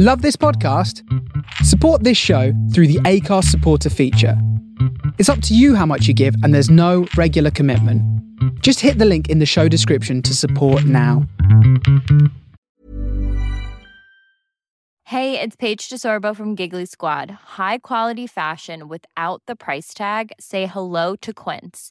Love this podcast? Support this show through the Acast supporter feature. It's up to you how much you give, and there's no regular commitment. Just hit the link in the show description to support now. Hey, it's Paige DeSorbo from Giggly Squad. High quality fashion without the price tag? Say hello to Quince.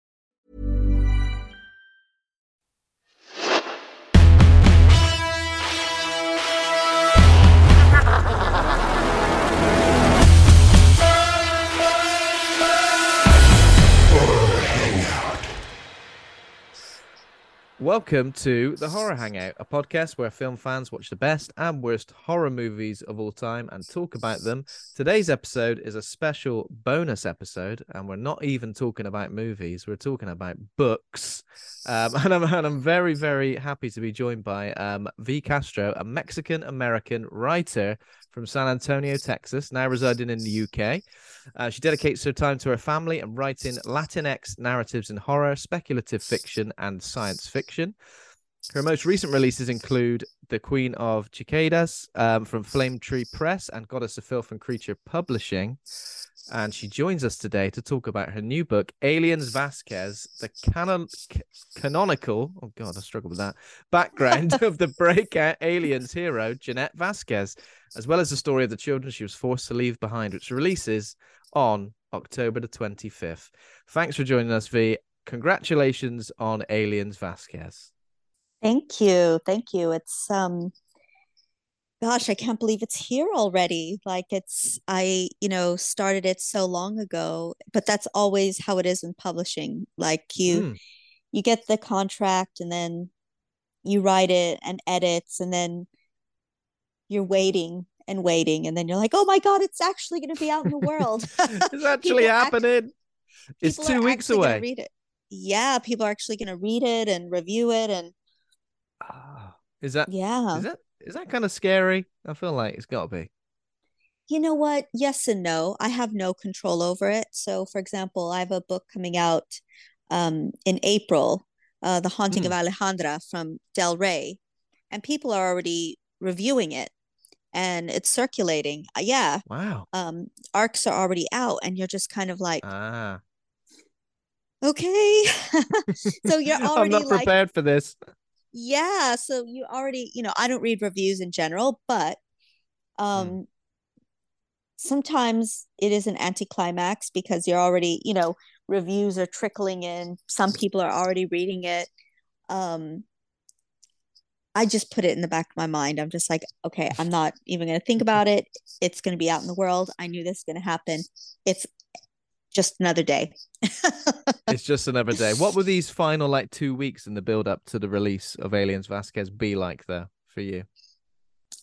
Welcome to the Horror Hangout, a podcast where film fans watch the best and worst horror movies of all time and talk about them. Today's episode is a special bonus episode, and we're not even talking about movies, we're talking about books. Um, and, I'm, and I'm very, very happy to be joined by um, V. Castro, a Mexican American writer from San Antonio, Texas, now residing in the UK. Uh, she dedicates her time to her family and writing Latinx narratives in horror, speculative fiction, and science fiction. Her most recent releases include The Queen of Cicadas um, from Flame Tree Press and Goddess of Filth and Creature Publishing. And she joins us today to talk about her new book, Aliens Vasquez, the canon- canonical, oh God, I struggle with that, background of the breakout aliens hero, Jeanette Vasquez, as well as the story of the children she was forced to leave behind, which releases on October the 25th. Thanks for joining us, V. Congratulations on Aliens Vasquez. Thank you. Thank you. It's um gosh, I can't believe it's here already. Like it's I, you know, started it so long ago, but that's always how it is in publishing. Like you Hmm. you get the contract and then you write it and edits and then you're waiting and waiting and then you're like, "Oh my God, it's actually going to be out in the world." It's actually People act- happening. It's two weeks away. Read it. Yeah, people are actually going to read it and review it and Ah, is that yeah. is that is that kind of scary? I feel like it's got to be. You know what? Yes and no. I have no control over it. So, for example, I have a book coming out um, in April, uh, The Haunting of Alejandra from Del Rey, and people are already reviewing it and it's circulating. Uh, yeah, Wow. um, arcs are already out, and you're just kind of like, Ah. okay. So you're already I'm not like, prepared for this. Yeah. So you already, you know, I don't read reviews in general, but um sometimes it is an anticlimax because you're already, you know, reviews are trickling in. Some people are already reading it. Um, I just put it in the back of my mind. I'm just like, okay, I'm not even going to think about it. It's going to be out in the world. I knew this was going to happen. It's just another day. It's just another day. What were these final like two weeks in the build up to the release of Aliens Vasquez be like there for you?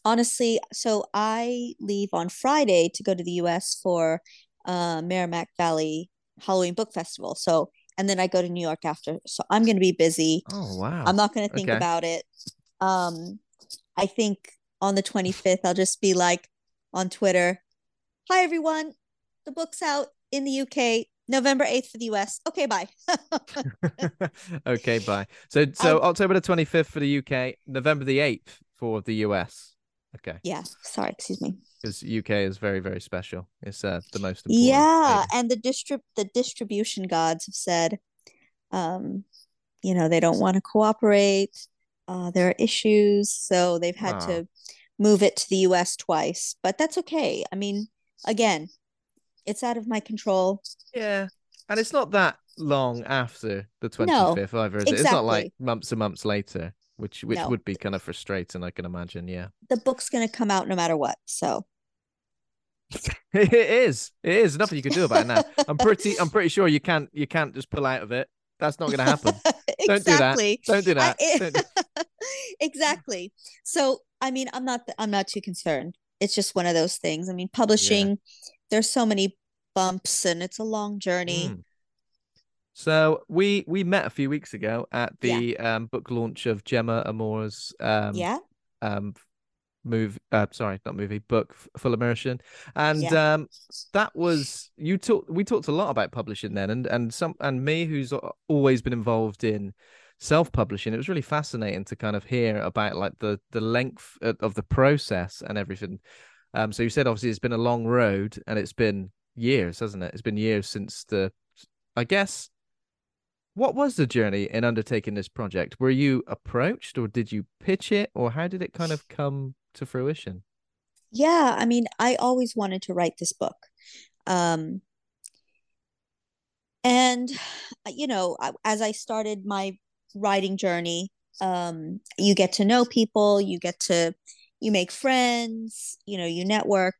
Honestly, so I leave on Friday to go to the US for uh, Merrimack Valley Halloween Book Festival. So, and then I go to New York after. So I'm going to be busy. Oh wow. I'm not going to think Okay. about it. Um, I think on the 25th, I'll just be like on Twitter, "Hi everyone, the book's out in the UK, November 8th for the US. Okay, bye." okay, bye. So so October the 25th for the UK, November the 8th for the US. Okay. yeah, sorry, excuse me. Because UK is very, very special. It's uh, the most important. Yeah, thing. and the distrib the distribution gods have said, um, you know, they don't want to cooperate. Uh, there are issues, so they've had Ah. to move it to the US twice, but that's okay. I mean, again, it's out of my control. Yeah. And it's not that long after the 25th No, either, is it? It's not like months and months later, which which No. would be kind of frustrating, I can imagine. Yeah. The book's going to come out no matter what. So, it is. It is. Nothing you can do about it now. I'm pretty I'm pretty sure you can't you can't just pull out of it. That's not gonna happen. Don't do that. exactly. Don't do that. I- Don't exactly. So, I mean, I'm not I'm not too concerned. It's just one of those things. I mean, publishing there's so many bumps and it's a long journey. Mm. So we we met a few weeks ago at Yeah. the um, book launch of Gemma Amor's um, yeah. um move uh sorry not movie book full immersion and Yeah. um that was you talked we talked a lot about publishing then and and some and me who's always been involved in self-publishing it was really fascinating to kind of hear about like the the length of the process and everything um so you said obviously it's been a long road and it's been years hasn't it? It's been years since the i guess what was the journey in undertaking this project? Were you approached or did you pitch it or how did it kind of come to fruition? Yeah, I mean, I always wanted to write this book. Um, and you know, as I started my writing journey, um, you get to know people, you get to you make friends, you know, you network.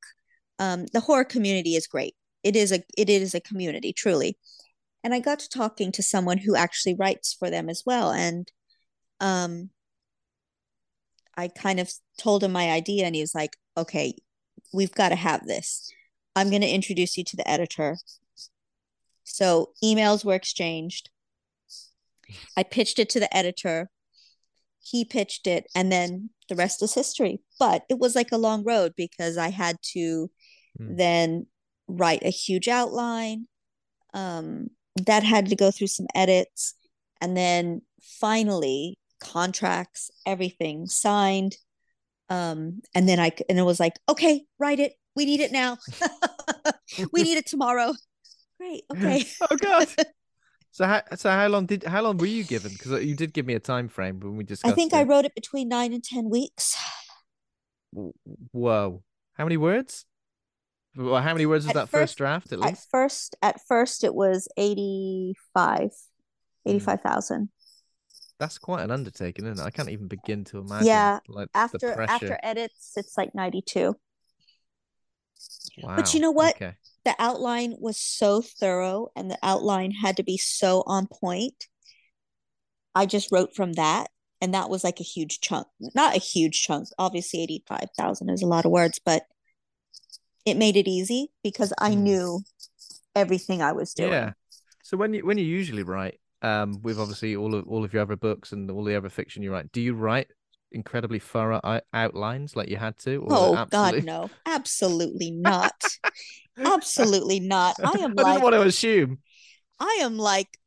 Um, the horror community is great. It is a it is a community, truly. And I got to talking to someone who actually writes for them as well. And um I kind of told him my idea and he was like, okay, we've got to have this. I'm going to introduce you to the editor. So emails were exchanged. I pitched it to the editor. He pitched it, and then the rest is history. But it was like a long road because I had to Hmm. then write a huge outline. Um, that had to go through some edits. And then finally, contracts, everything signed. Um, and then i and it was like, okay, write it. We need it now. we need it tomorrow. Great. Okay. oh god so how so how long did how long were you given because you did give me a time frame when we discussed. I think it. I wrote it between nine and ten weeks. Whoa how many words well, how many words was At that first- first draft at At first, at first it was 85, Hmm. 85,000. that's quite an undertaking isn't it i can't even begin to imagine Yeah, like After after edits, it's like 92. wow But you know what? okay The outline was so thorough and the outline had to be so on point. I just wrote from that. And that was like a huge chunk. Not a huge chunk. Obviously, 85,000 is a lot of words, but it made it easy because I Hmm. knew everything I was doing. yeah so when you when you usually write um with obviously all of all of your other books and all the other fiction you write do you write incredibly thorough outlines like you had to or Oh absolute- God, no, absolutely not. absolutely not. I am I like didn't want to assume I am like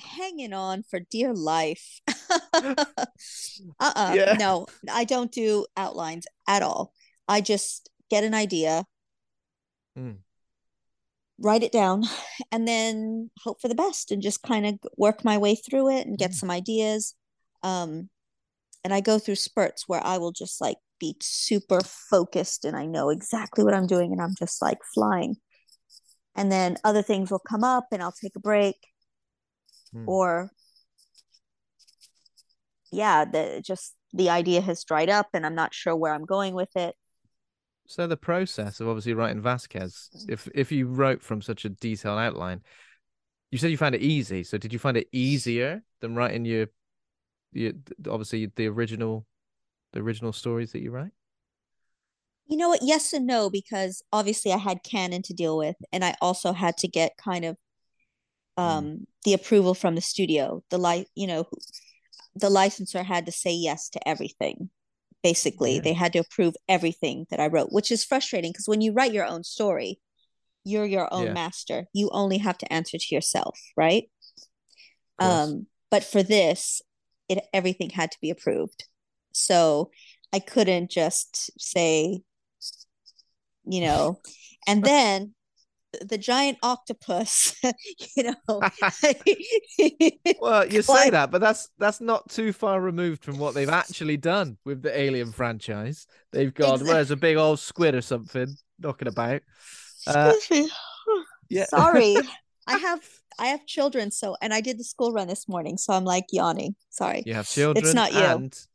hanging on for dear life. uh-uh. Yeah. No, I don't do outlines at all. I just get an idea, Mm. write it down, and then hope for the best and just kind of work my way through it and get Mm. some ideas. Um, and I go through spurts where I will just like be super focused and I know exactly what I'm doing and I'm just like flying. And then other things will come up and I'll take a break Hmm. or yeah, the just the idea has dried up and I'm not sure where I'm going with it. So the process of obviously writing Vasquez, if if you wrote from such a detailed outline, you said you found it easy. So did you find it easier than writing your, your obviously the original, the original stories that you write? You know what? Yes and no, because obviously I had Canon to deal with, and I also had to get kind of um the approval from the studio. The li you know, the licensor had to say yes to everything. Basically, Yeah. they had to approve everything that I wrote, which is frustrating because when you write your own story, you're your own Yeah. master. You only have to answer to yourself, right? Um, but for this, it everything had to be approved. So I couldn't just say, you know, and then the giant octopus, you know. Well, you say that, but that's that's not too far removed from what they've actually done with the Alien franchise. They've got Exact- where's a big old squid or something knocking about. Uh, yeah. Sorry. I have I have children, so and I did the school run this morning, so I'm like yawning. Sorry. You have children. It's not you. And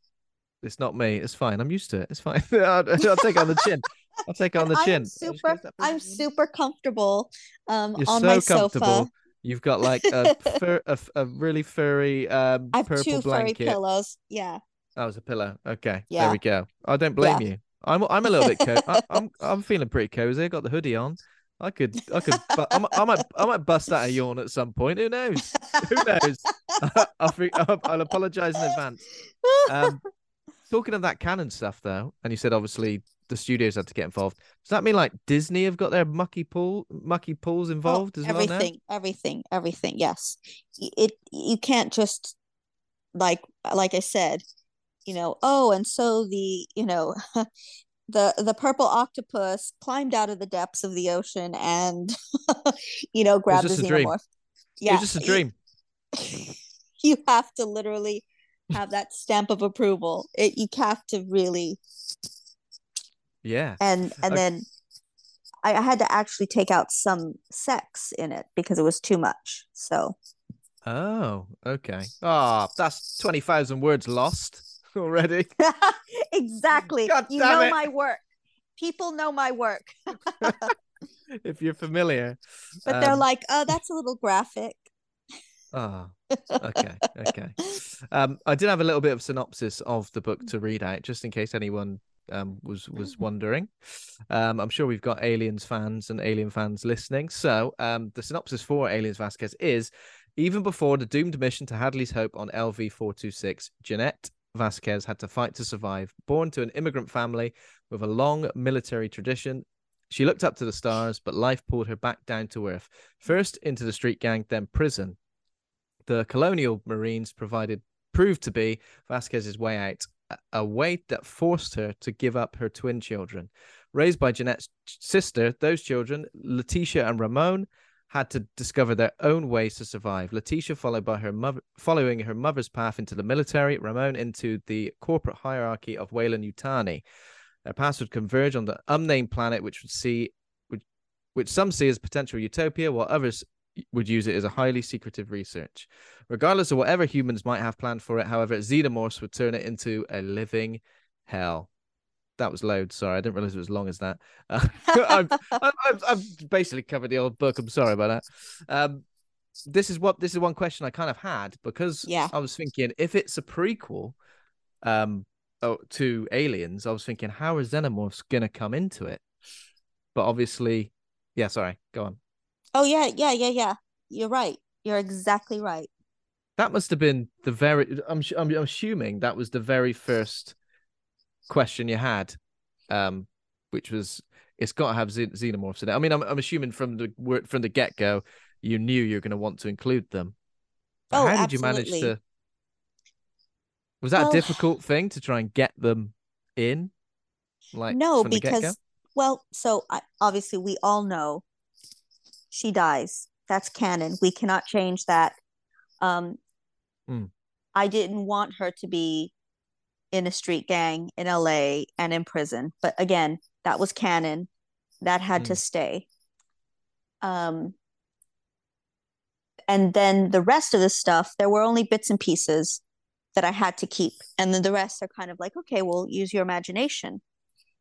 it's not me. It's fine. I'm used to it. It's fine. I'll, I'll take it on the chin. I'll take it on the I chin. I'm super. I'm super comfortable um You're on so my comfortable. sofa. You've got like a fur, a, a really furry um I have purple two blanket. furry pillows. Yeah. That was a pillow. Okay, there Yeah. we go. I don't blame Yeah. you. I'm I'm a little bit co- I, I'm I'm feeling pretty cozy. I got the hoodie on. I could I could I, might, I might I might bust out a yawn at some point. Who knows? Who knows? I'll, I'll, I'll apologize in advance. Um, talking of that canon stuff though, and you said obviously the studios had to get involved. Does that mean like Disney have got their mucky pool mucky pools Oh, involved as well now? everything, everything, everything. Yes. It you can't just like like I said, you know, oh, and so the, you know, the the purple octopus climbed out of the depths of the ocean and you know grabbed the xenomorph. It was just a dream. you have to literally have that stamp of approval. It you have to really Yeah. and and Okay. then I, I had to actually take out some sex in it because it was too much. So Oh, okay. Ah, that's twenty thousand words lost already. exactly. God you know it. my work. People know my work, if you're familiar. but they're Um, like, "Oh, that's a little graphic." Ah, okay, okay. Um, I did have a little bit of synopsis of the book to read out, just in case anyone um was was wondering. Um, I'm sure we've got Aliens fans and Alien fans listening. So, um, the synopsis for Aliens Vasquez is: even before the doomed mission to Hadley's Hope on LV four two six, Jeanette Vasquez had to fight to survive. Born to an immigrant family with a long military tradition, she looked up to the stars, but life pulled her back down to earth. First into the street gang, then prison. The colonial marines provided proved to be Vasquez's way out, a- way that forced her to give up her twin children. Raised by Jeanette's sister, those children, Letitia and Ramon, had to discover their own ways to survive. Letitia followed by her mother, following her mother's path into the military, Ramon into the corporate hierarchy of Weyland-Yutani. Their paths would converge on the unnamed planet, which would see, which, which some see as potential utopia, while others would use it as a highly secretive research. Regardless of whatever humans might have planned for it, however, Xenomorphs would turn it into a living hell. That was loud. Sorry, I didn't realize it was as long as that. Uh, I've, I've, I've, I've basically covered the old book. I'm sorry about that. Um, this is what this is one question I kind of had because Yeah. I was thinking if it's a prequel, um, oh, to Aliens, I was thinking how are Xenomorphs gonna come into it? But obviously, yeah. Sorry, go on. Oh yeah, yeah, yeah, yeah. You're right. You're exactly right. That must have been the very. I'm I'm, I'm assuming that was the very first question you had, um, which was it's got to have xe- xenomorphs in it. I mean, I'm I'm assuming from the word from the get go, you knew you're going to want to include them. But Oh, how did you manage to? Was that Well- a difficult thing to try and get them in? Like no, because well, so I, obviously we all know she dies. That's canon. We cannot change that. Um, Mm. I didn't want her to be in a street gang in LA and in prison, but again, that was canon. That had to Mm. stay. Um, and then the rest of the stuff, there were only bits and pieces that I had to keep, and then the rest are kind of like, okay, well, use your imagination.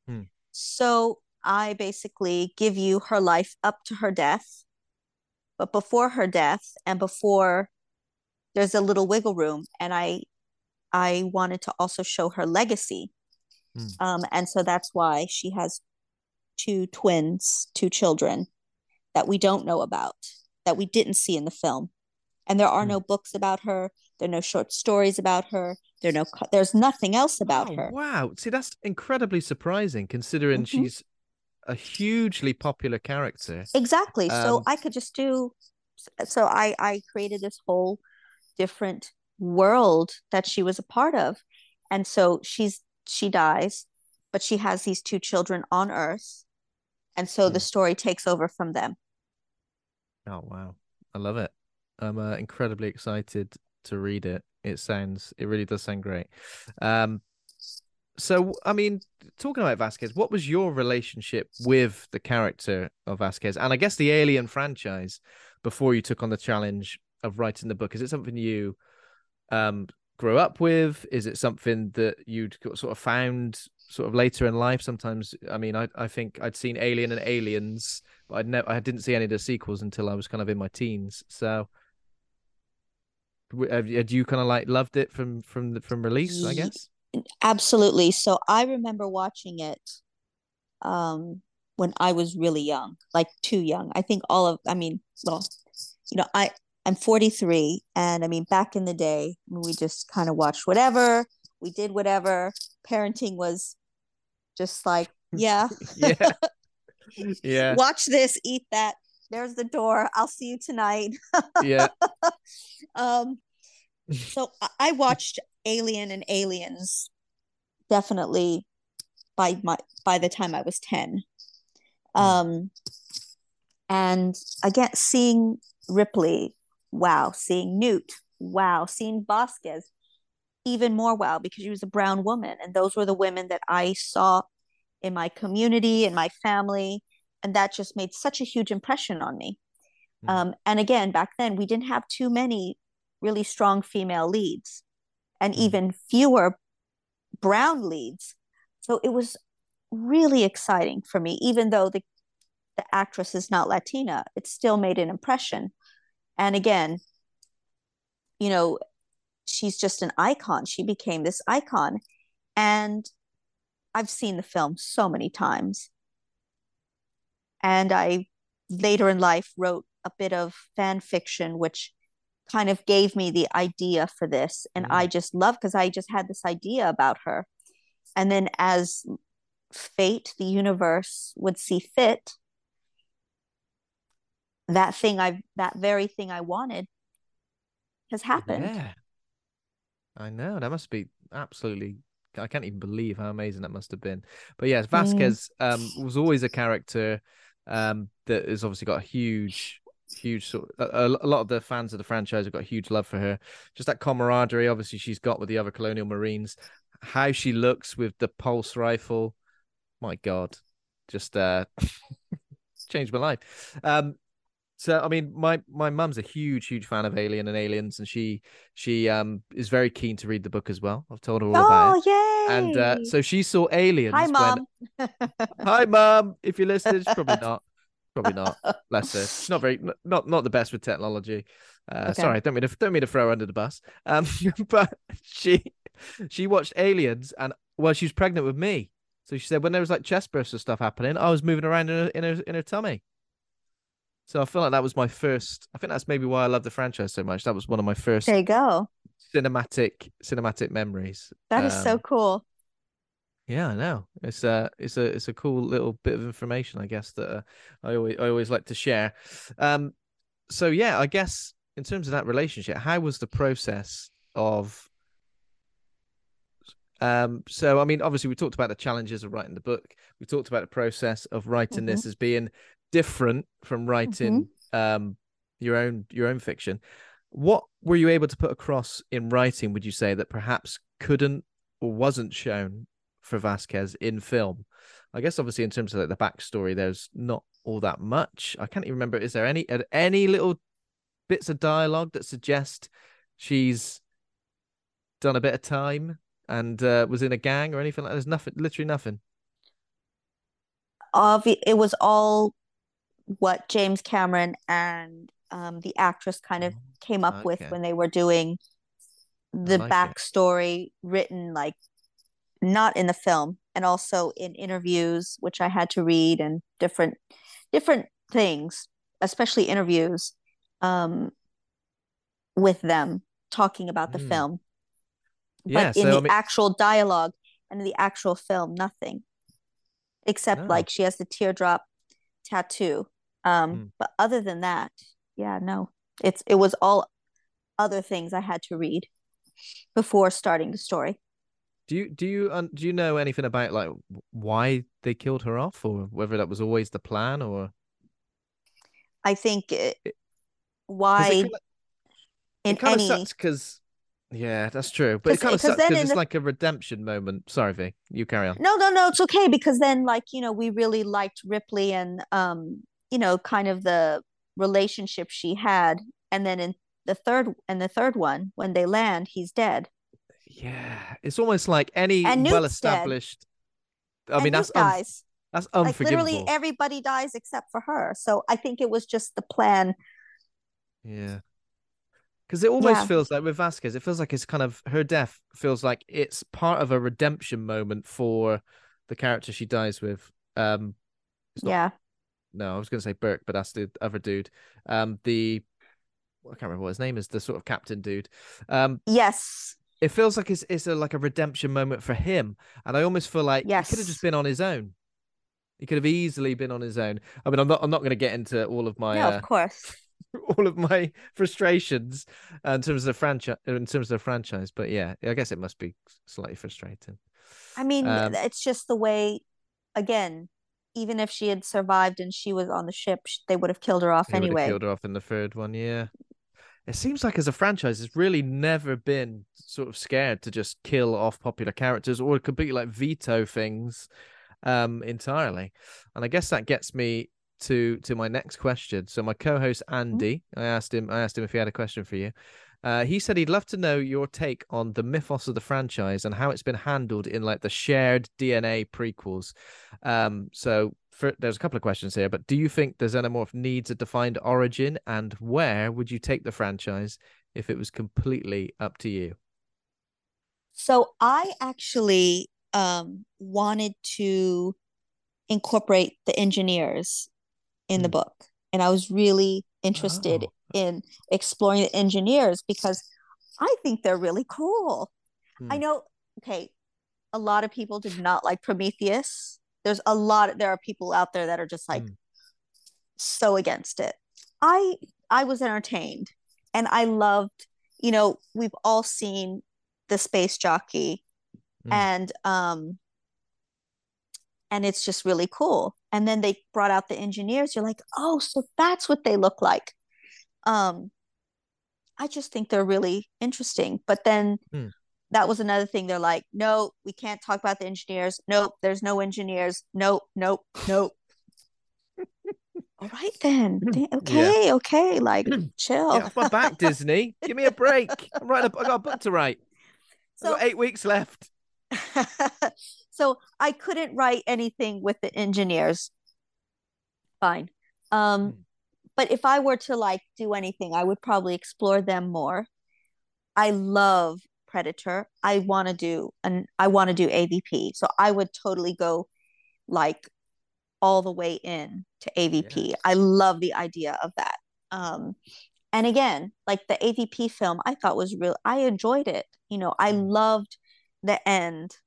Hmm. So I basically give you her life up to her death, but before her death and before there's a little wiggle room, and I I wanted to also show her legacy. Hmm. Um, and so that's why she has two twins, two children that we don't know about, that we didn't see in the film. And there are Hmm. no books about her. There are no short stories about her. There are no. There's nothing else about Oh, her. Wow. See, that's incredibly surprising considering Mhm. she's a hugely popular character. Exactly. so Um, I could just do. So I I created this whole different world that she was a part of, and so she's she dies, but she has these two children on Earth, and so the Hmm. story takes over from them. Oh wow, I love it. I'm uh, incredibly excited to read it. It sounds, it really does sound great. Um, so I mean, talking about Vasquez, what was your relationship with the character of Vasquez, and I guess the Alien franchise before you took on the challenge of writing the book? Is it something you um grew up with? Is it something that you'd sort of found sort of later in life? Sometimes, I mean, I I think I'd seen Alien and Aliens, but I'd never I didn't see any of the sequels until I was kind of in my teens. So, had you kind of like loved it from from the from release? I guess. Absolutely. So I remember watching it um when I was really young, like too young. I think all of I mean, well, you know, I I'm 43 and I mean back in the day we just kind of watched whatever, we did whatever. Parenting was just like, yeah. yeah. Yeah. Watch this, eat that. There's the door. I'll see you tonight. yeah. Um so I- I watched Alien and Aliens definitely by my by the time I was 10. Um and again seeing Ripley, wow, seeing Newt, wow, seeing Vasquez, even more wow because she was a brown woman and those were the women that I saw in my community in my family and that just made such a huge impression on me. Mm. Um and again back then we didn't have too many really strong female leads and Mm. even fewer brown leads. So it was really exciting for me, even though the, the actress is not Latina, it still made an impression. And again, you know, she's just an icon. She became this icon. And I've seen the film so many times. And I later in life wrote a bit of fan fiction, which kind of gave me the idea for this. And I just love because I just had this idea about her. And then as fate, the universe would see fit, that thing I that very thing I wanted has happened. Yeah. I know. That must be absolutely I can't even believe how amazing that must have been. But yes, Vasquez um was always a character um that has obviously got a huge huge sort a, a lot of the fans of the franchise have got huge love for her. Just that camaraderie obviously she's got with the other colonial marines. How she looks with the pulse rifle. My god. Just uh changed my life. Um so I mean, my my mum's a huge, huge fan of Alien and Aliens, and she she um is very keen to read the book as well. I've told her all about it. Oh. And uh, so she saw Aliens. Hi, when- mom. Hi, mum. If you're listening, she's probably not. Probably not. Bless her. She's not very not not the best with technology. Uh, Okay. Sorry, don't mean to don't mean to throw her under the bus. Um, but she she watched Aliens, and well, she was pregnant with me. So she said when there was like chest bursts and stuff happening, I was moving around in her in her, in her tummy. So I feel like that was my first. I think that's maybe why I love the franchise so much. That was one of my first There you go. cinematic cinematic memories. That is so Um, cool. Yeah, I know. It's a it's a it's a cool little bit of information, I guess that uh, I always I always like to share. Um, so yeah, I guess in terms of that relationship, how was the process of? Um, so I mean, obviously, we talked about the challenges of writing the book. We talked about the process of writing this as being different from writing um your own your own fiction. What were you able to put across in writing? Would you say that perhaps couldn't or wasn't shown for Vasquez in film? I guess obviously in terms of like the backstory, there's not all that much. I can't even remember. Is there any any little bits of dialogue that suggest she's done a bit of time and uh, was in a gang or anything like that? There's nothing, literally nothing. Obvi- it was all what James Cameron and um, the actress kind of came up with when they were doing the like it. backstory written like not in the film and also in interviews which I had to read and different different things especially interviews um with them talking about the Mm. film Yeah, but in so, the I mean- actual dialogue and in the actual film nothing except No. like she has the teardrop tattoo um Mm. but other than that yeah no it's it was all other things I had to read before starting the story Do you do you um, do you know anything about like why they killed her off, or whether that was always the plan, or I think it, why it kinda- in it kind of any sucks because yeah, that's true. But it kind of sucks because it's the- like a redemption moment. Sorry, V, you carry on. No, no, no, it's okay because then like, you know, we really liked Ripley and um, you know, kind of the relationship she had. And then in the third and the third one, when they land, he's dead. Yeah, it's almost like any And well-established. I And mean, that's un- dies. that's Like unforgivable. literally everybody dies except for her. So I think it was just the plan. Yeah. Because it almost Yeah. feels like with Vasquez, it feels like it's kind of her death feels like it's part of a redemption moment for the character she dies with. Um, not- Yeah. no, I was going to say Burke, but that's the other dude. Um, the I can't remember what his name is. The sort of captain dude. Um, Yes. It feels like it's it's a, like a redemption moment for him, and I almost feel like he could have just been on his own. He could have easily been on his own. I mean, I'm not I'm not going to get into all of my No, uh, of course. all of my frustrations uh, in terms of the franchise in terms of the franchise but yeah i guess it must be slightly frustrating I mean, Um, it's just the way, again, even if she had survived and she was on the ship, they would have killed her off They would have anyway. killed her off in the third one yeah it seems like as a franchise it's really never been sort of scared to just kill off popular characters or completely like veto things um entirely. And i guess that gets me to to my next question. So my co-host andy i asked him i asked him if he had a question for you. Uh, he said he'd love to know your take on the mythos of the franchise and how it's been handled in like the shared DNA prequels. Um, so for, there's a couple of questions here, but do you think the Xenomorph needs a defined origin, and where would you take the franchise if it was completely up to you? So I actually um, wanted to incorporate the engineers in the Mm. book, and I was really interested Oh. in exploring the engineers because I think they're really cool. I Hmm. know, okay, a lot of people did not like Prometheus. There's a lot, there are people out there that are just like Mm. so against it. I I was entertained and I loved, you know, we've all seen the space jockey Mm. and um and it's just really cool. And then they brought out the engineers. You're like, oh, so that's what they look like. Um, I just think they're really interesting. But then Hmm. That was another thing. They're like, no, we can't talk about the engineers. Nope, there's no engineers. Nope, nope, nope. All right then. Th- Okay, okay. Like, chill. Get off my back, Disney. Give me a break. I'm writing. A, I got a book to write. I've So got eight weeks left. so I couldn't write anything with the engineers. Fine. Um, Hmm. but if I were to like do anything, I would probably explore them more. I love Predator. I want to do and I want to do AVP. So I would totally go like all the way in to AVP. I love the idea of that. Um, and again, like the AVP film, I thought was real. I enjoyed it. You know, I Mm. loved the end.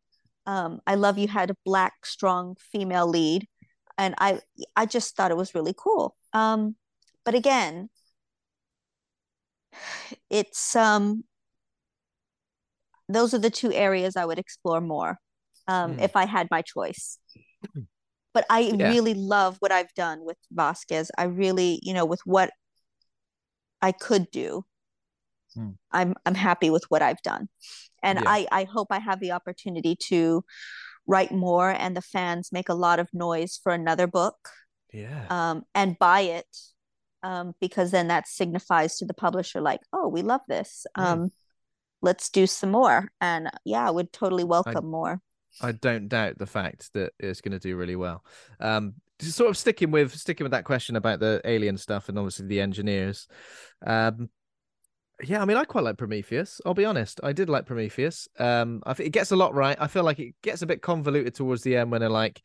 Um, I love you had a black, strong female lead, and I I just thought it was really cool. Um, but again, it's um those are the two areas I would explore more um, Mm. if I had my choice. But I Yeah. really love what I've done with Vasquez. I really, you know, with what I could do, Mm. I'm I'm happy with what I've done. And Yeah. I I hope I have the opportunity to write more and the fans make a lot of noise for another book Yeah. um, and buy it um, because then that signifies to the publisher like, oh, we love this. Mm. Let's do some more. And yeah, I would totally welcome more. I don't doubt the fact that it's going to do really well. Um, just sort of sticking with sticking with that question about the alien stuff and obviously the engineers. Um, yeah, I mean, I quite like Prometheus. I'll be honest, I did like Prometheus. Um, I think it gets a lot right. I feel like it gets a bit convoluted towards the end when they're like,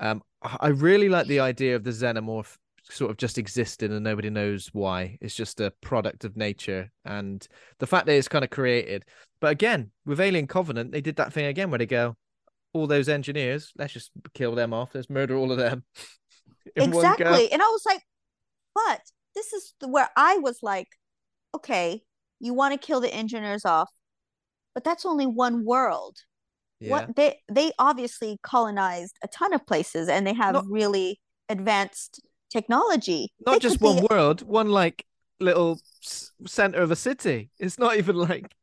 um, I I really like the idea of the xenomorph sort of just existing and nobody knows why. It's just a product of nature and the fact that it's kind of created. But again, with Alien Covenant, they did that thing again where they go, all those engineers, let's just kill them off. Let's murder all of them. in one go. exactly. And I was like, but this is where I was like, okay, you want to kill the engineers off, but that's only one world. Yeah. What they they obviously colonized a ton of places and they have Not- really advanced technology. Not They just one be- world, one like little s- center of a city. It's not even like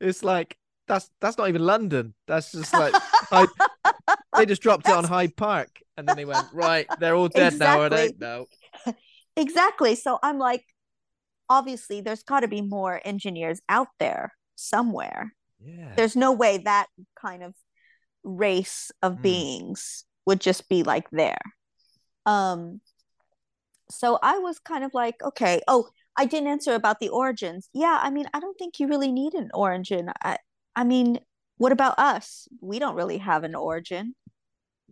it's like that's that's not even London. That's just like Hyde, they just dropped it on That's- Hyde Park and then they went right. They're all dead now, are they? Exactly. No. Exactly. So I'm like, obviously, there's got to be more engineers out there somewhere. Yeah. There's no way that kind of race of Hmm. beings would just be like there. Um, so I was kind of like, okay. Oh, I didn't answer about the origins. Yeah, I mean, I don't think you really need an origin. I, I mean, what about us? We don't really have an origin.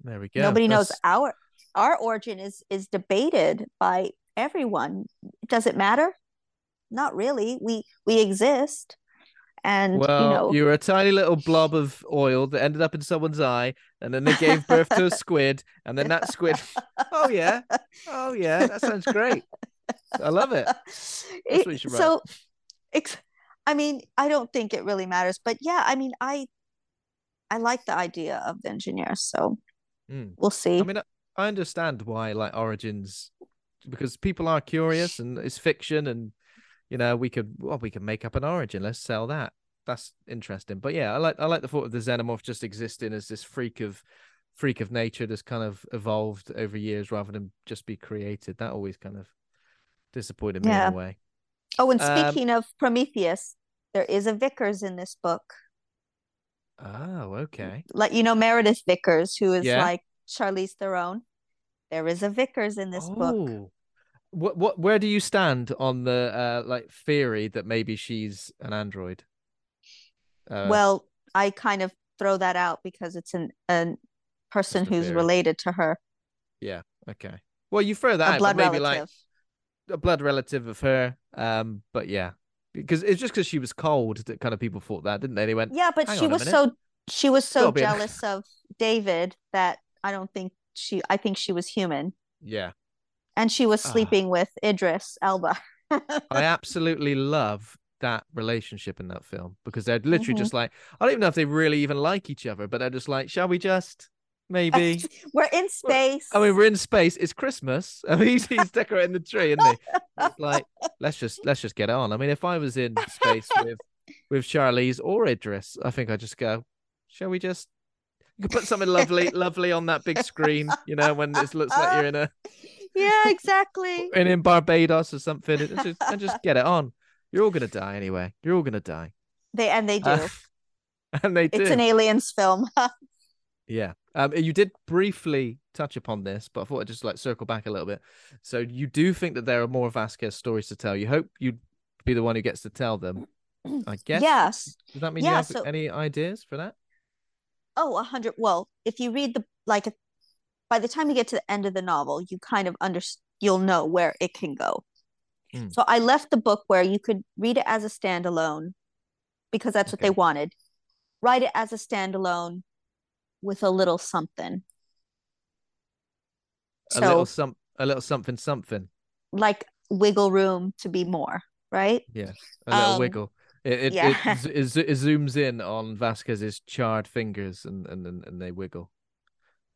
There we go. Nobody knows our our origin is is debated by everyone. Does it matter? Not really. We we exist, and Well, you know, you were a tiny little blob of oil that ended up in someone's eye, and then they gave birth to a squid, and then that squid. Oh yeah, oh yeah, that sounds great. I love it. It- what you should write. so, I mean, I don't think it really matters, but yeah, I mean, I I like the idea of the engineer, so Mm. we'll see. I mean, I understand why like origins, because people are curious, and it's fiction, and you know we could well we could make up an origin. Let's sell that. That's interesting. But yeah, I like I like the thought of the xenomorph just existing as this freak of freak of nature that's kind of evolved over years rather than just be created. That always kind of disappointed me Yeah. in a way. oh, and um, speaking of Prometheus, there is a Vickers in this book. Oh, okay. Like you know Meredith Vickers, who is Yeah. like Charlize Theron. There is a Vickers in this book. What what where do you stand on the uh like theory that maybe she's an android? Uh, Well, I kind of throw that out because it's an a person who's theory. related to her, yeah, okay. Well, you throw that a out, blood maybe relative. like a blood relative of her. Um, but yeah, because it's just because she was cold that kind of people thought that, didn't they? They went, Yeah, but she was so she was so Gotta be an- jealous of David that I don't think she I think she was human. yeah. And she was Ah. sleeping with Idris Elba. I absolutely love that relationship in that film because they're literally Mhm. just like, I don't even know if they really even like each other, but they're just like, shall we just maybe? We're in space. I mean, we're in space. It's Christmas. I mean, he's, he's decorating the tree, isn't he? Like, let's just let's just get on. I mean, if I was in space with with Charlize or Idris, I think I'd just go, shall we just you could put something lovely, lovely on that big screen, you know, when it looks like you're in a yeah, exactly. and in Barbados or something, and just, and just get it on. You're all gonna die anyway. You're all gonna die, They and they do. Uh, and they do. it's an aliens film. Yeah. Um, you did briefly touch upon this, but I thought I'd just like circle back a little bit. So you do think that there are more Vasquez stories to tell. You hope you'd be the one who gets to tell them. I guess. Yes. Does that mean Yeah, you have so- any ideas for that? Oh, a hundred. Well, if you read the like, by the time you get to the end of the novel, you kind of under you'll know where it can go. Mm. So I left the book where you could read it as a standalone, because that's what they wanted. Write it as a standalone, with a little something. a little some, a little something, something. like wiggle room to be more, right? Yeah, a little Um, wiggle. It it, yeah. it, it, it zooms in on Vasquez's charred fingers, and and, and they wiggle.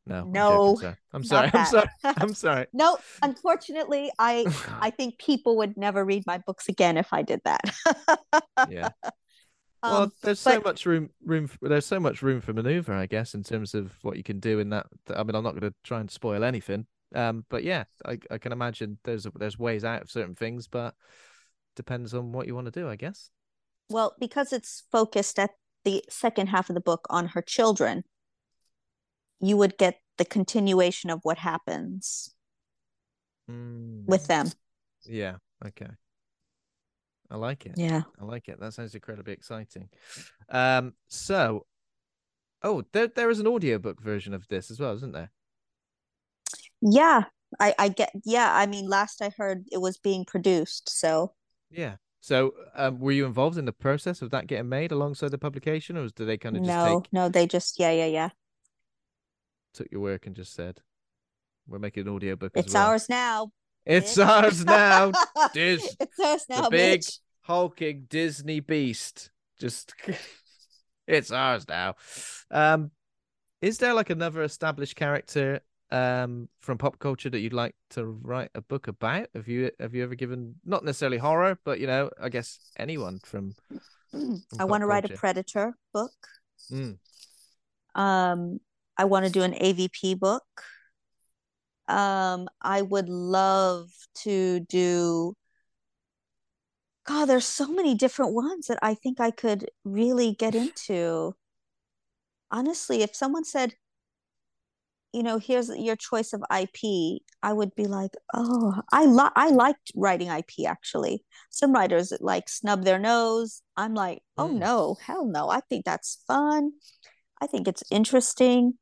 No, I'm joking, No. I'm sorry. I'm sorry. I'm sorry. No, unfortunately, I I think people would never read my books again if I did that. yeah. Well, Um, there's so much room room f- there's so much room for maneuver, I guess, in terms of what you can do in that. I mean, I'm not going to try and spoil anything. Um, but yeah, I I can imagine there's there's ways out of certain things, but depends on what you want to do, I guess. Well, because it's focused at the second half of the book on her children, you would get the continuation of what happens Mm, with them. Yeah. Okay. I like it. Yeah. I like it. That sounds incredibly exciting. Um. So, oh, there there is an audiobook version of this as well, isn't there? Yeah. I, I get, yeah. I mean, last I heard it was being produced. So, Yeah. So, um, were you involved in the process of that getting made alongside the publication, or did they kind of just no, take no, they just, yeah, yeah, yeah. Took your work and just said, "We're making an audiobook It's well." ours now. It's bitch. ours now. Diz, It's ours now, the big bitch. hulking Disney beast. Just, it's ours now. Um, is there like another established character um, from pop culture that you'd like to write a book about? Have you have you ever given not necessarily horror, but you know, I guess anyone from. from I want to write a? Predator book. Mm. Um, I want to do an AVP book. Um, I would love to do. God, there's so many different ones that I think I could really get into. Honestly, if someone said, you know, here's your choice of IP, I would be like, oh, I li I liked writing IP actually. Some writers like snub their nose. I'm like, oh Mm. no, hell no. I think that's fun. I think it's interesting.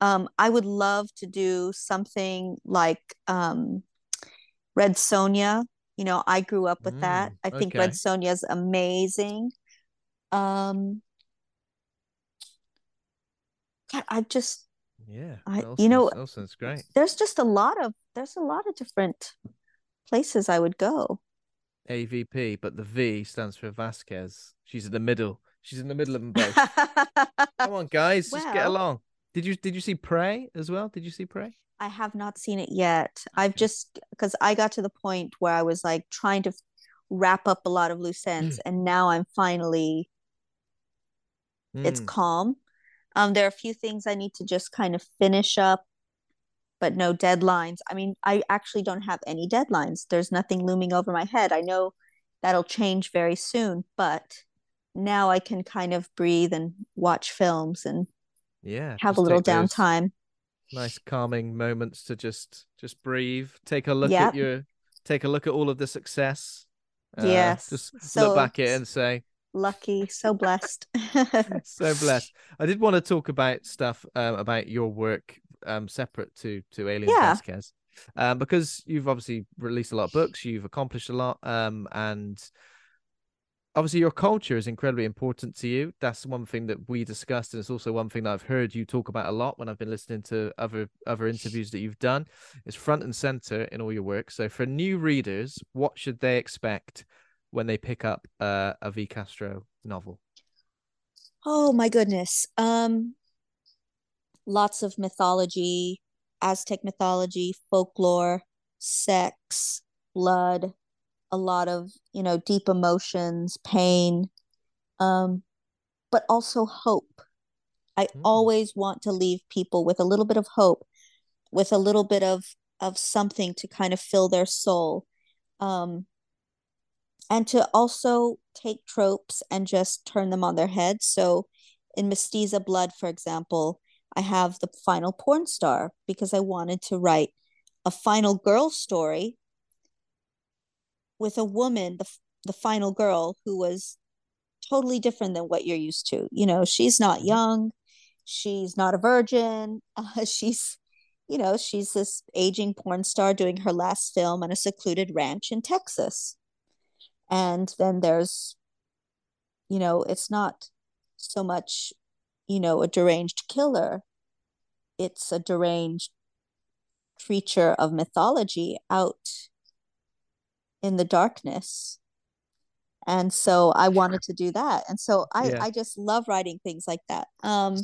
Um, I would love to do something like um, Red Sonja. You know, I grew up with that. Mm, I think okay. Red Sonja is amazing. Um, God, I just Yeah, I- you know- that sounds great. there's just a lot of there's a lot of different places I would go. AVP, but the V stands for Vasquez. She's in the middle. She's in the middle of them both. Come on, guys, just get along. Did you did you see Prey as well? Did you see Prey? I have not seen it yet. I've just because I got to the point where I was like trying to wrap up a lot of loose ends, Mm. and now I'm finally it's Mm, calm. Um, there are a few things I need to just kind of finish up, but no deadlines. I mean, I actually don't have any deadlines. There's nothing looming over my head. I know that'll change very soon, but now I can kind of breathe and watch films and yeah, have a little downtime. Nice calming moments to just just breathe. Take a look Yep. at your take a look at all of the success. uh, Yes, just so- look back at it and say, Lucky, so blessed. so blessed. I did want to talk about stuff um, about your work um, separate to to Alien Yeah. Vasquez, um, because you've obviously released a lot of books, you've accomplished a lot, um, and obviously your culture is incredibly important to you. That's one thing that we discussed, and it's also one thing that I've heard you talk about a lot when I've been listening to other other interviews that you've done. It's front and center in all your work. So for new readers, what should they expect when they pick up uh, a V Castro novel? Oh my goodness. Um, lots of mythology, Aztec mythology, folklore, sex, blood, a lot of, you know, deep emotions, pain, um, but also hope. I Mm. always want to leave people with a little bit of hope, with a little bit of of something to kind of fill their soul. Um, and to also take tropes and just turn them on their head. So in Mestiza Blood, for example, I have the final porn star because I wanted to write a final girl story with a woman, the the final girl who was totally different than what you're used to. You know, she's not Mhm. young, she's not a virgin, uh, she's you know, she's this aging porn star doing her last film on a secluded ranch in Texas. And then there's, you know, it's not so much, you know, a deranged killer, it's a deranged creature of mythology out in the darkness. And so I wanted to do that. And so I, Yeah. I just love writing things like that. Um,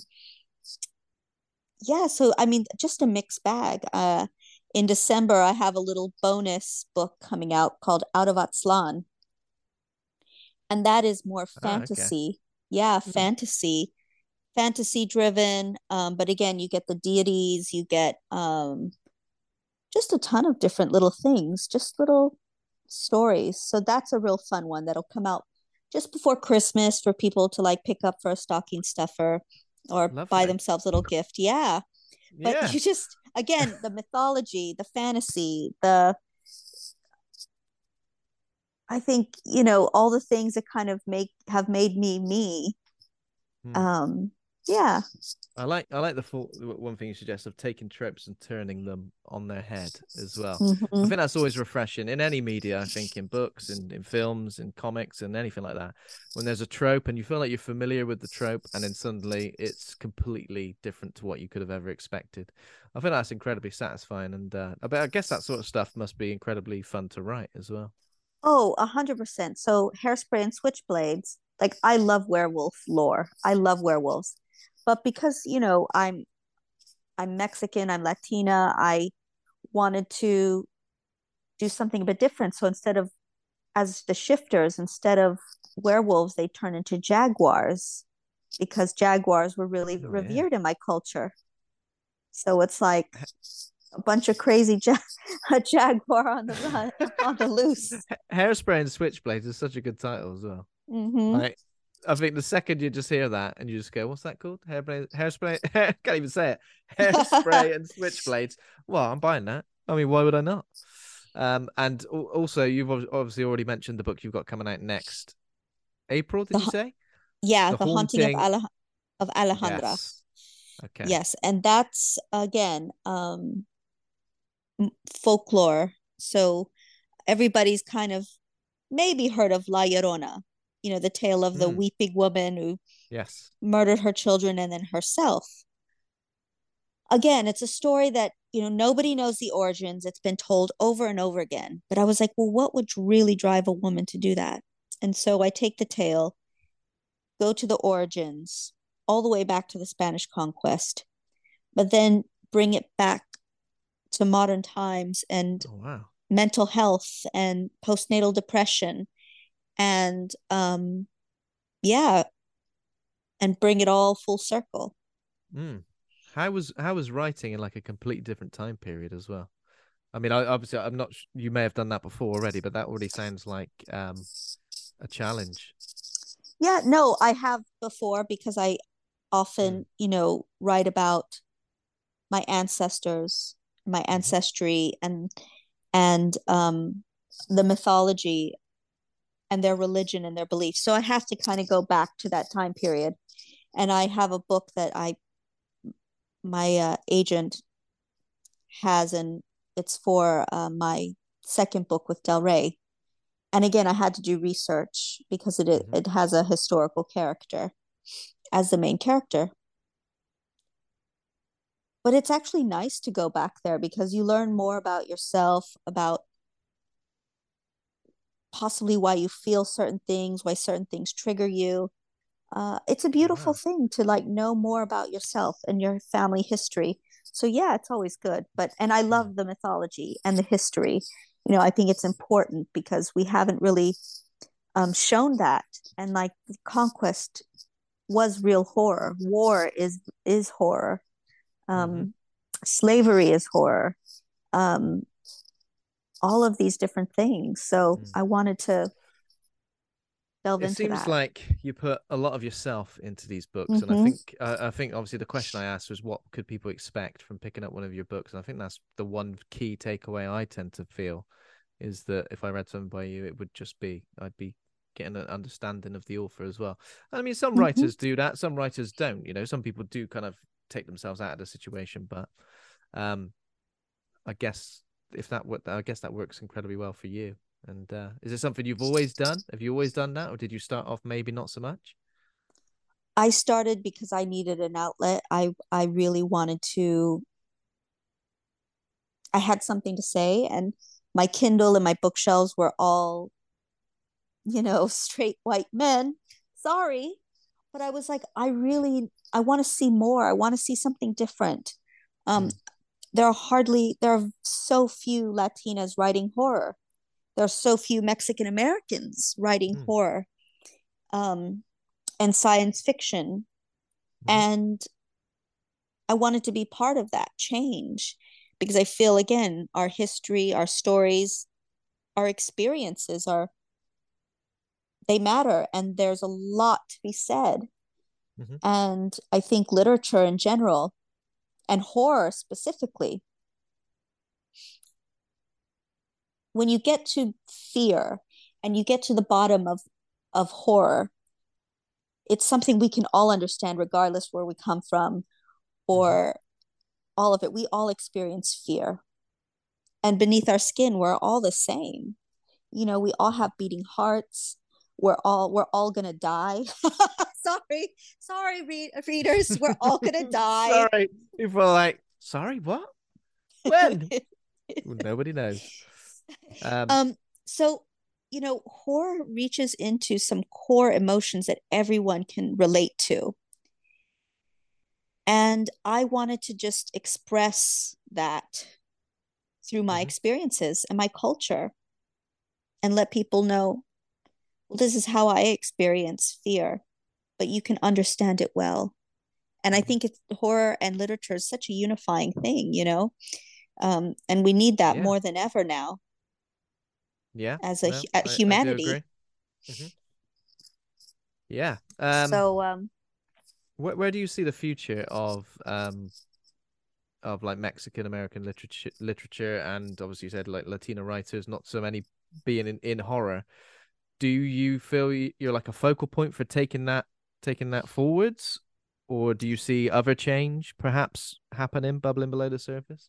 yeah, so I mean, just a mixed bag. Uh, in December, I have a little bonus book coming out called Out of Aztlan. And that is more Ah, okay. fantasy. Yeah, Hmm. fantasy, fantasy driven. Um, but again, you get the deities, you get um just a ton of different little things, just little stories. So that's a real fun one that'll come out just before Christmas for people to like pick up for a stocking stuffer or buy themselves a little gift. Yeah. But yeah. you just again, the mythology, the fantasy, the I think, you know, all the things that kind of make have made me me. Hmm. Um, yeah. I like I like the full one thing you suggest of taking tropes and turning them on their head as well. I Mhm. think that's always refreshing in any media. I think in books, in, in films, and comics, and anything like that. When there's a trope and you feel like you're familiar with the trope, and then suddenly it's completely different to what you could have ever expected. I think that's incredibly satisfying, and uh, I I guess that sort of stuff must be incredibly fun to write as well. Oh, a hundred percent. So hairspray and switchblades, like I love werewolf lore. I love werewolves. But because, you know, I'm I'm Mexican, I'm Latina. I wanted to do something a bit different. So instead of as the shifters, instead of werewolves, they turn into jaguars because jaguars were really Oh, yeah. revered in my culture. So it's like a bunch of crazy ja- a jaguar on the run, on the loose. Hairspray and Switchblades is such a good title as well. hmm Like, I think the second you just hear that and you just go, "What's that called?" Hair hairspray, hairspray. can't even say it. Hairspray and Switchblades. Well, I'm buying that. I mean, why would I not? Um, and also, you've obviously already mentioned the book you've got coming out next April. Did The you say? Yeah, The the, haunting of Haunting- Alej- of Alejandra. Yes. Okay. Yes, and that's again um folklore. So everybody's kind of maybe heard of La Llorona, you know, the tale of the Mm. weeping woman who Yes. murdered her children and then herself. Again, it's a story that, you know, nobody knows the origins. It's been told over and over again. But I was like, well, what would really drive a woman to do that? And so I take the tale, go to the origins, all the way back to the Spanish conquest, but then bring it back to modern times and Oh wow. mental health and postnatal depression and um yeah and bring it all full circle Mm. How was how was writing in like a completely different time period as well? I mean, I obviously I'm not. You may have done that before already, but that already sounds like um a challenge. yeah no i have before because i often you know write about my ancestors my ancestry and and um the mythology and their religion and their beliefs. So i have to kind of go back to that time period. And i have a book that i my uh, agent has and it's for uh, my second book with del rey. And again i had to do research because it Mhm. it has a historical character as the main character. But it's actually nice to go back there because you learn more about yourself about possibly why you feel certain things why certain things trigger you. Uh, it's a beautiful Wow. thing to like know more about yourself and your family history. So yeah it's always good but and i love the mythology and the history. You know i think it's important because we haven't really um, shown that. And like conquest was real horror. War is is horror. Um, Mhm. slavery is horror. Um, all of these different things so Mm. i wanted to delve It into seems that like you put a lot of yourself into these books, and I Mhm. think uh, I think obviously the question I asked was what could people expect from picking up one of your books, and I think that's the one key takeaway I tend to feel is that if I read something by you, it would just be I'd be getting an understanding of the author as well. I mean, some Mhm. writers do that, some writers don't. You know, some people do kind of take themselves out of the situation, but um, I guess if that wo- I guess that works incredibly well for you. And uh, is it something you've always done? Have you always done that, or did you start off maybe not so much? I started because I needed an outlet. I I really wanted to I had something to say and my Kindle and my bookshelves were all you know, straight white men. Sorry, but I was like I really I want to see more. I want to see something different. Um there are hardly there are so few Latinas writing horror. There are so few Mexican Americans writing Hmm. horror. Um and science fiction Mhm. and I wanted to be part of that change because I feel again our history, our stories, our experiences are they matter and there's a lot to be said. Mhm. And I think literature in general and horror specifically when you get to fear and you get to the bottom of of horror it's something we can all understand regardless where we come from or mm-hmm. all of it. We all experience fear. And beneath our skin we're all the same. You know we all have beating hearts. We're all we're all gonna die sorry sorry read, readers we're all gonna die Sorry, people are like, sorry, what? When? Well, Nobody knows. Um, um so you know horror reaches into some core emotions that everyone can relate to And I wanted to just express that through my Mhm. experiences and my culture and let people know well, this is how I experience fear, but you can understand it well. And I Mhm. think it's horror and literature is such a unifying thing, you know? Um, and we need that Yeah. more than ever now. Yeah. as a no, hu- a I- I do humanity. agree. Mhm. Yeah. Um, so um where, where do you see the future of um of like Mexican American literature literature and obviously you said like Latino writers, not so many being in, in horror. Do you feel you're like a focal point for taking that taking that forwards? Or do you see other change perhaps happening bubbling below the surface?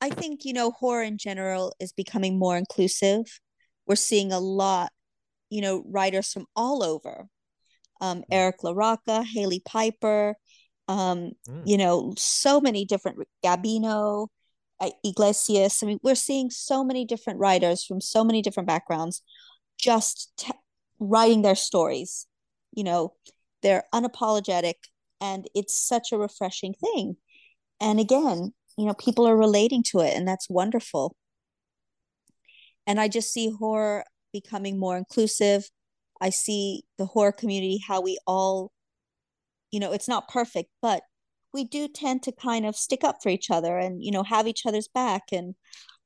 I think, you know, horror in general is becoming more inclusive. We're seeing a lot, you know, writers from all over. Um, Eric LaRocca, Hailey Piper, um, Mm. you know, so many different Gabino, uh, Iglesias. I mean, we're seeing so many different writers from so many different backgrounds just t- writing their stories. You know, they're unapologetic and it's such a refreshing thing. And again, you know, people are relating to it and that's wonderful. And I just see horror becoming more inclusive. I see the horror community, how we all, you know, it's not perfect, but we do tend to kind of stick up for each other and, you know, have each other's back. And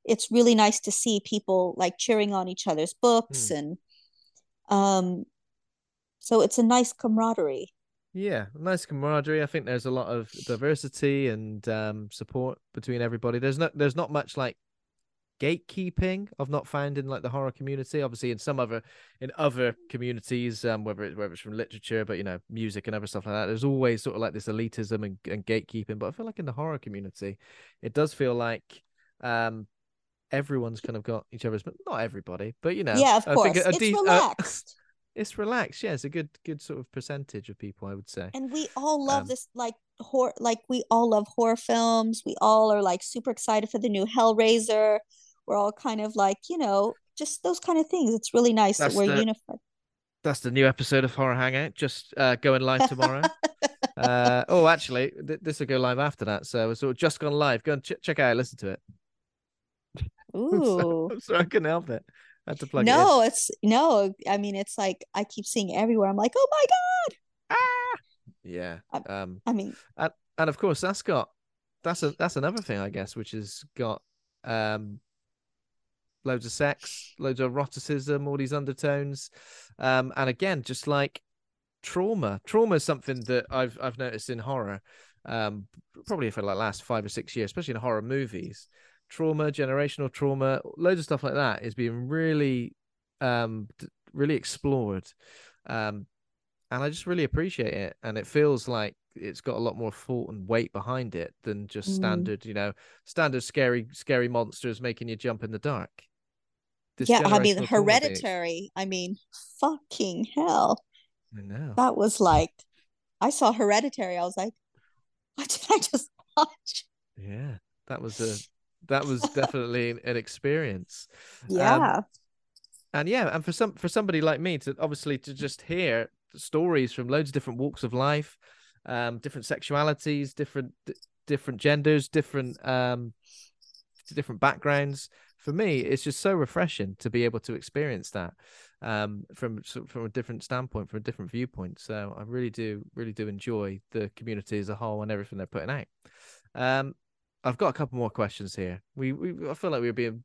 it's really nice to see people like cheering on each other's books. And um, so it's a nice camaraderie. Yeah, nice camaraderie. I think there's a lot of diversity and um, support between everybody. There's not there's not much like gatekeeping of not found in like the horror community. Obviously, in some other in other communities, um, whether it, whether it's from literature, but you know, music and other stuff like that. There's always sort of like this elitism and, and gatekeeping. But I feel like in the horror community, it does feel like um everyone's kind of got each other's, but not everybody. But you know, yeah, of I course. think a it's de- uh, relaxed. It's relaxed. Yeah, it's a good good sort of percentage of people, I would say. and we all love Um, this like horror like we all love horror films we all are like super excited for the new hellraiser we're all kind of like you know just those kind of things it's really nice that we're the- unified That's the new episode of Horror Hangout, just uh, going live tomorrow. uh, oh, actually, th- this will go live after that. So it's sort of just gone live. Go and ch- check out, listen to it. ooh I'm sorry, I couldn't help it. I had to plug it no it's no i mean it's like i keep seeing everywhere i'm like oh my god in. Yeah. I'm- Um, i mean and of course, that's got that's a that's another thing, I guess, which has got um loads of sex, loads of eroticism, all these undertones, um, and again, just like trauma. Trauma is something that I've I've noticed in horror, um, probably for like last five or six years, especially in horror movies. Trauma, generational trauma, loads of stuff like that is being really, um, really explored, um, and I just really appreciate it. And it feels like it's got a lot more thought and weight behind it than just Mm. standard, you know, standard scary, scary monsters making you jump in the dark. This yeah i mean generational trauma being ex- hereditary i mean fucking hell I know. that was like i saw hereditary i was like what did i just watch Yeah, that was a that was definitely an- experience. Um, yeah and yeah, and for some for somebody like me to obviously to just hear stories from loads of different walks of life, um, different sexualities, different d- different genders, different um, different backgrounds. For me, it's just so refreshing to be able to experience that um, from from a different standpoint, from a different viewpoint. So I really do really do enjoy the community as a whole and everything they're putting out. Um, I've got a couple more questions here. We we I feel like we we're being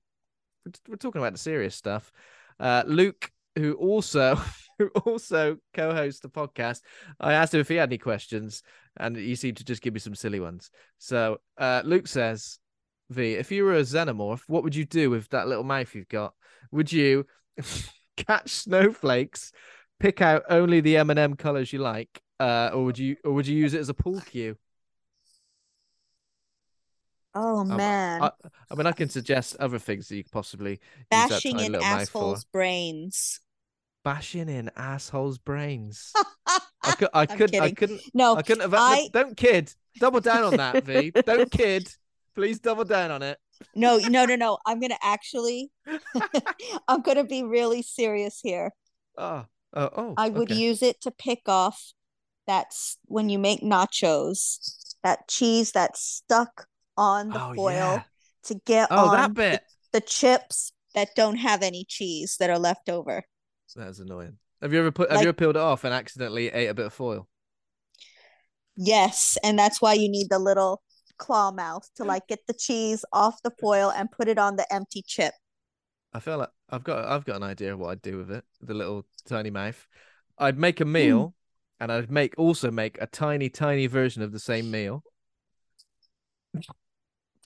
we're, talking about the serious stuff. Uh, Luke, who also who also co-hosts the podcast, I asked him if he had any questions, and he seemed to just give me some silly ones. So uh, Luke says, "V, if you were a xenomorph, what would you do with that little mouth you've got? Would you catch snowflakes, pick out only the M and M colors you like, uh, or would you or would you use it as a pool cue?" Oh Um, man I, I mean, I can suggest other things that you could possibly bashing in assholes brains bashing in assholes' brains. I, could, I could, I couldn't. no I couldn't have. I- Don't kid. Double down on that, V. Don't kid. Please double down on it. no no no no i'm gonna actually i'm gonna be really serious here Oh, oh, oh. i would okay. use it to pick off that's when you make nachos that cheese that's stuck on the Oh, foil yeah. to get Oh, on that the- bit. the chips that don't have any cheese that are left over. So that's annoying. Have you ever put? Have Like- you ever peeled it off and accidentally ate a bit of foil? Yes, and that's why you need the little claw mouth to like get the cheese off the foil and put it on the empty chip. I feel like I've got I've got an idea of what I'd do with it. The little tiny mouth. I'd make a hmm. meal, and I'd make also make a tiny tiny version of the same meal,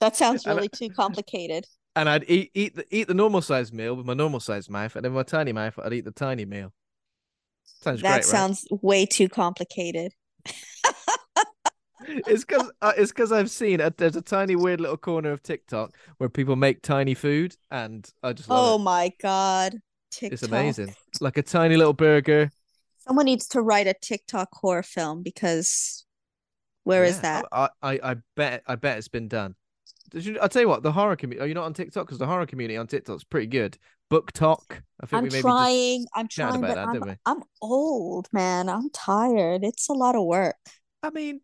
That sounds really too complicated. and I'd eat eat the eat the normal sized meal with my normal sized mouth, and then my tiny mouth I'd eat the tiny meal. Sounds That great, right? sounds way too complicated. it's because uh, it's because I've seen a, there's a tiny weird little corner of TikTok where people make tiny food, and I just love Oh it. my god. TikTok. It's amazing, like a tiny little burger. Someone needs to write a TikTok horror film because where is Yeah, that? I, I I bet I bet it's been done. You, I'll tell you what, the horror community. Are oh, you not on TikTok? Because the horror community on TikTok's pretty good. Book Talk. I think I'm we maybe trying. I'm trying, about but that, I'm? I'm old, man. I'm tired. It's a lot of work. I mean,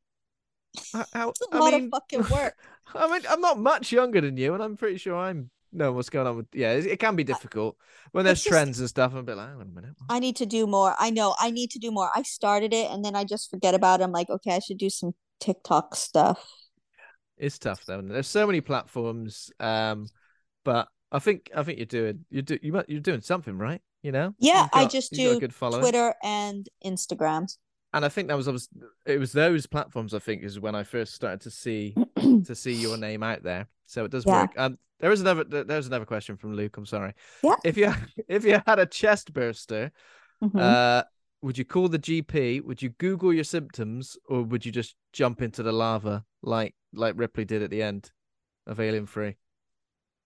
I, how, It's a I lot mean, of fucking work. I mean, I'm not much younger than you, and I'm pretty sure I'm know what's going on with. Yeah, it, can be difficult when there's just- trends and stuff. I'm a bit like, on a minute. I need to do more. I know I need to do more. I started it and then I just forget about it. I'm like, okay, I should do some TikTok stuff. It's tough though. There's so many platforms, um, but I think I think you're doing you do you mu- you're doing something right. You know. Yeah, You've I just you've got a do good following. Twitter and Instagram. and I think that was obvious. It was those platforms. I think is when I first started to see to see your name out there. So it does Yeah. work. Um, there is another. There's another question from Luke. I'm sorry. Yeah. If you if you had a chest burster, Mhm. uh, would you call the GP? Would you Google your symptoms, or would you just jump into the lava like like Ripley did at the end of Alien Three?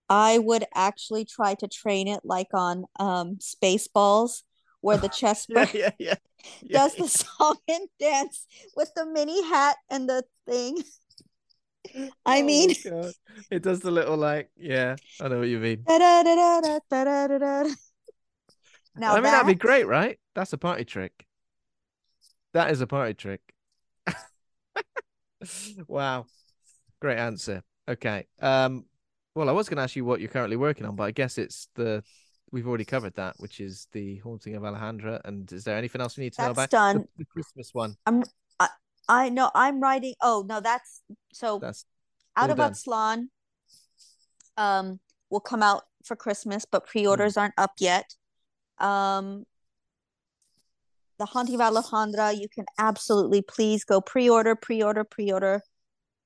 I would actually try to train it like on um Spaceballs, where the chest Yeah, yeah, yeah. yeah. does the song and dance with the mini hat and the thing. I Oh mean, it does the little like, yeah, I know what you mean. Now I mean, that'd be great, right? That's a party trick. That is a party trick. wow. Great answer. Okay. Um, well, I was going to ask you what you're currently working on, but I guess it's the we've already covered that, which is the haunting of Alejandra. And is there anything else we need to know That's about The- done. The, Christmas one? I'm, I know I'm writing. Oh no, that's so That's out of. Upsilon. Um, will come out for Christmas, but pre-orders aren't up yet. Um, the Haunting of Alejandra, you can absolutely please go pre-order, pre-order, pre-order.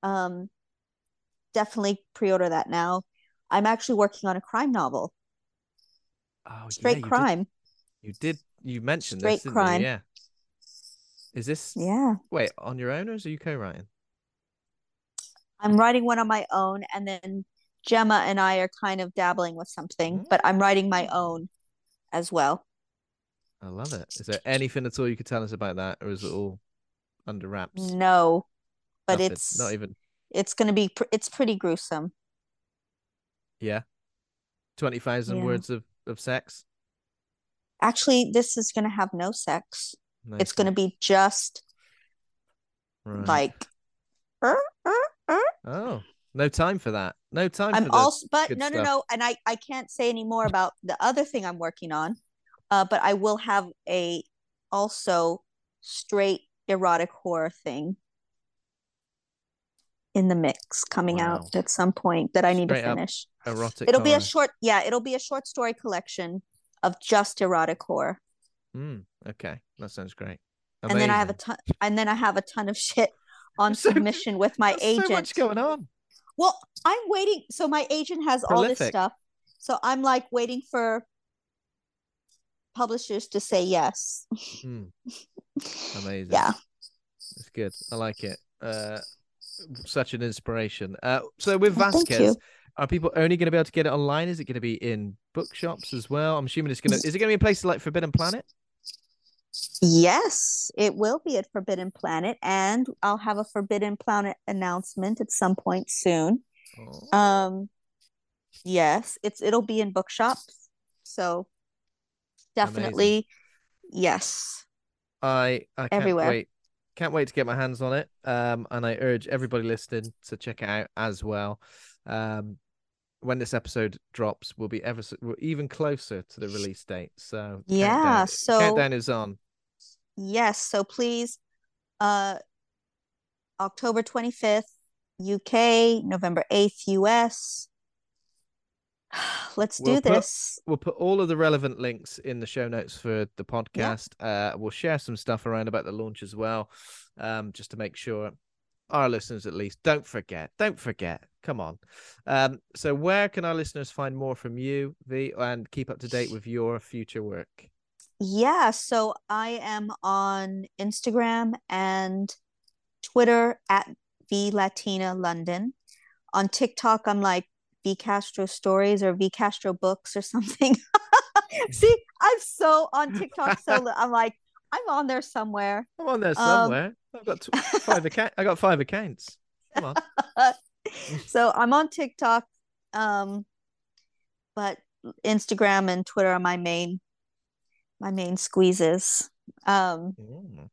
Um, definitely pre-order that now. I'm actually working on a crime novel, oh, yeah, straight you did- crime. You did. You mentioned Straight this, crime. you? Yeah. Is this Yeah, wait on your own or is you co-writing? I'm writing one on my own, and then Gemma and I are kind of dabbling with something, but I'm writing my own as well. I love it. Is there anything at all you could tell us about that, or is it all under wraps? No, but Nothing, it's not even. it's gonna be pr- it's pretty gruesome. Yeah, twenty thousand Yeah. words of of sex. Actually, this is gonna have no sex. No It's gonna sex. be just Right. like "Er, er, er." oh, no time for that. No time I'm for also but no no stuff. no and I I can't say any more about the other thing I'm working on. Uh but I will have a also straight erotic horror thing in the mix coming Wow. out at some point that I need Straight to finish. erotic. It'll be a short yeah, it'll be a short story collection of just erotic horror. Mm, okay, that sounds great. And then I have a ton and then I have a ton of shit on So- submission with my agent. So much going on. Well, I'm waiting. So my agent has all this stuff. So I'm like waiting for publishers to say yes. Mm, amazing. Yeah. It's good. I like it. Uh, such an inspiration. Uh, so with Well, Vasquez, are people only going to be able to get it online? Is it going to be in bookshops as well? I'm assuming it's going to. Is it going to be in places like Forbidden Planet? Yes, it will be at Forbidden Planet, and I'll have a Forbidden Planet announcement at some point soon. Oh, Um, yes, it's it'll be in bookshops. So definitely, yes. I I can't wait can't wait to get my hands on it. Um, and I urge everybody listening to check it out as well. Um, when this episode drops, we'll be ever so, we're even closer to the release date. So Yeah, countdown, so- countdown is on. Yes, so please, uh, October 25th, UK, November 8th, US. Let's do We'll put- this. We'll put all of the relevant links in the show notes for the podcast. Uh, we'll share some stuff around about the launch as well, um, just to make sure our listeners at least don't forget. Don't forget. Come on. Um, so where can our listeners find more from you, V, and keep up to date with your future work? Yeah, so I am on Instagram and Twitter at V Latina London. On TikTok, I'm like V Castro Stories or V Castro Books or something. See, I'm so on TikTok, so I'm like, I'm on there somewhere. I'm on there Um, somewhere. I've got five account. I got five accounts. Come on. so I'm on TikTok, um, but Instagram and Twitter are my main my main squeezes. Um, Mm.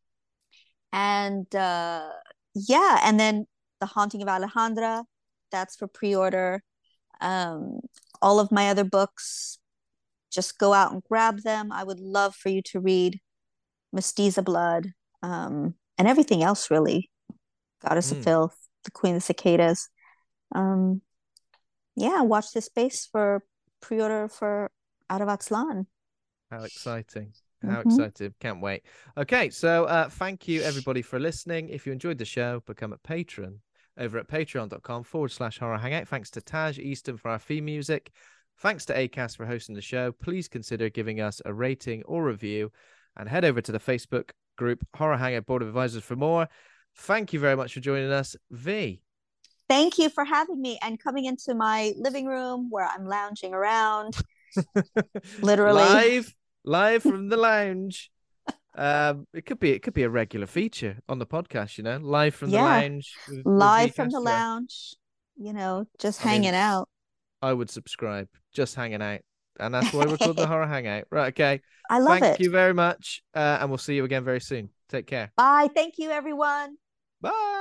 and uh, yeah, and then The Haunting of Alejandra, that's for pre-order. Um, all of my other books, just go out and grab them. I would love for you to read Mestiza Blood, um, and everything else really. Goddess Mm. of Filth, The Queen of the Cicadas. Um, yeah, watch this space for pre-order for Out of Aztlan. How exciting. How Mhm. excited. Can't wait. Okay, so uh thank you everybody for listening. If you enjoyed the show, become a patron over at patreon.com forward slash horror hangout. Thanks to Taj Easton for our theme music. Thanks to Acast for hosting the show. Please consider giving us a rating or review and head over to the Facebook group Horror Hangout Board of Advisors for more. Thank you very much for joining us. V. Thank you for having me and coming into my living room where I'm lounging around. Literally. live live from the lounge um it could be it could be a regular feature on the podcast you know live from Yeah. the lounge with- live from the lounge, you know, just I mean, hanging out. i would subscribe just hanging out and that's why we're called the horror hangout right okay I love thank it. you very much uh, and we'll see you again very soon take care Bye. Thank you, everyone. bye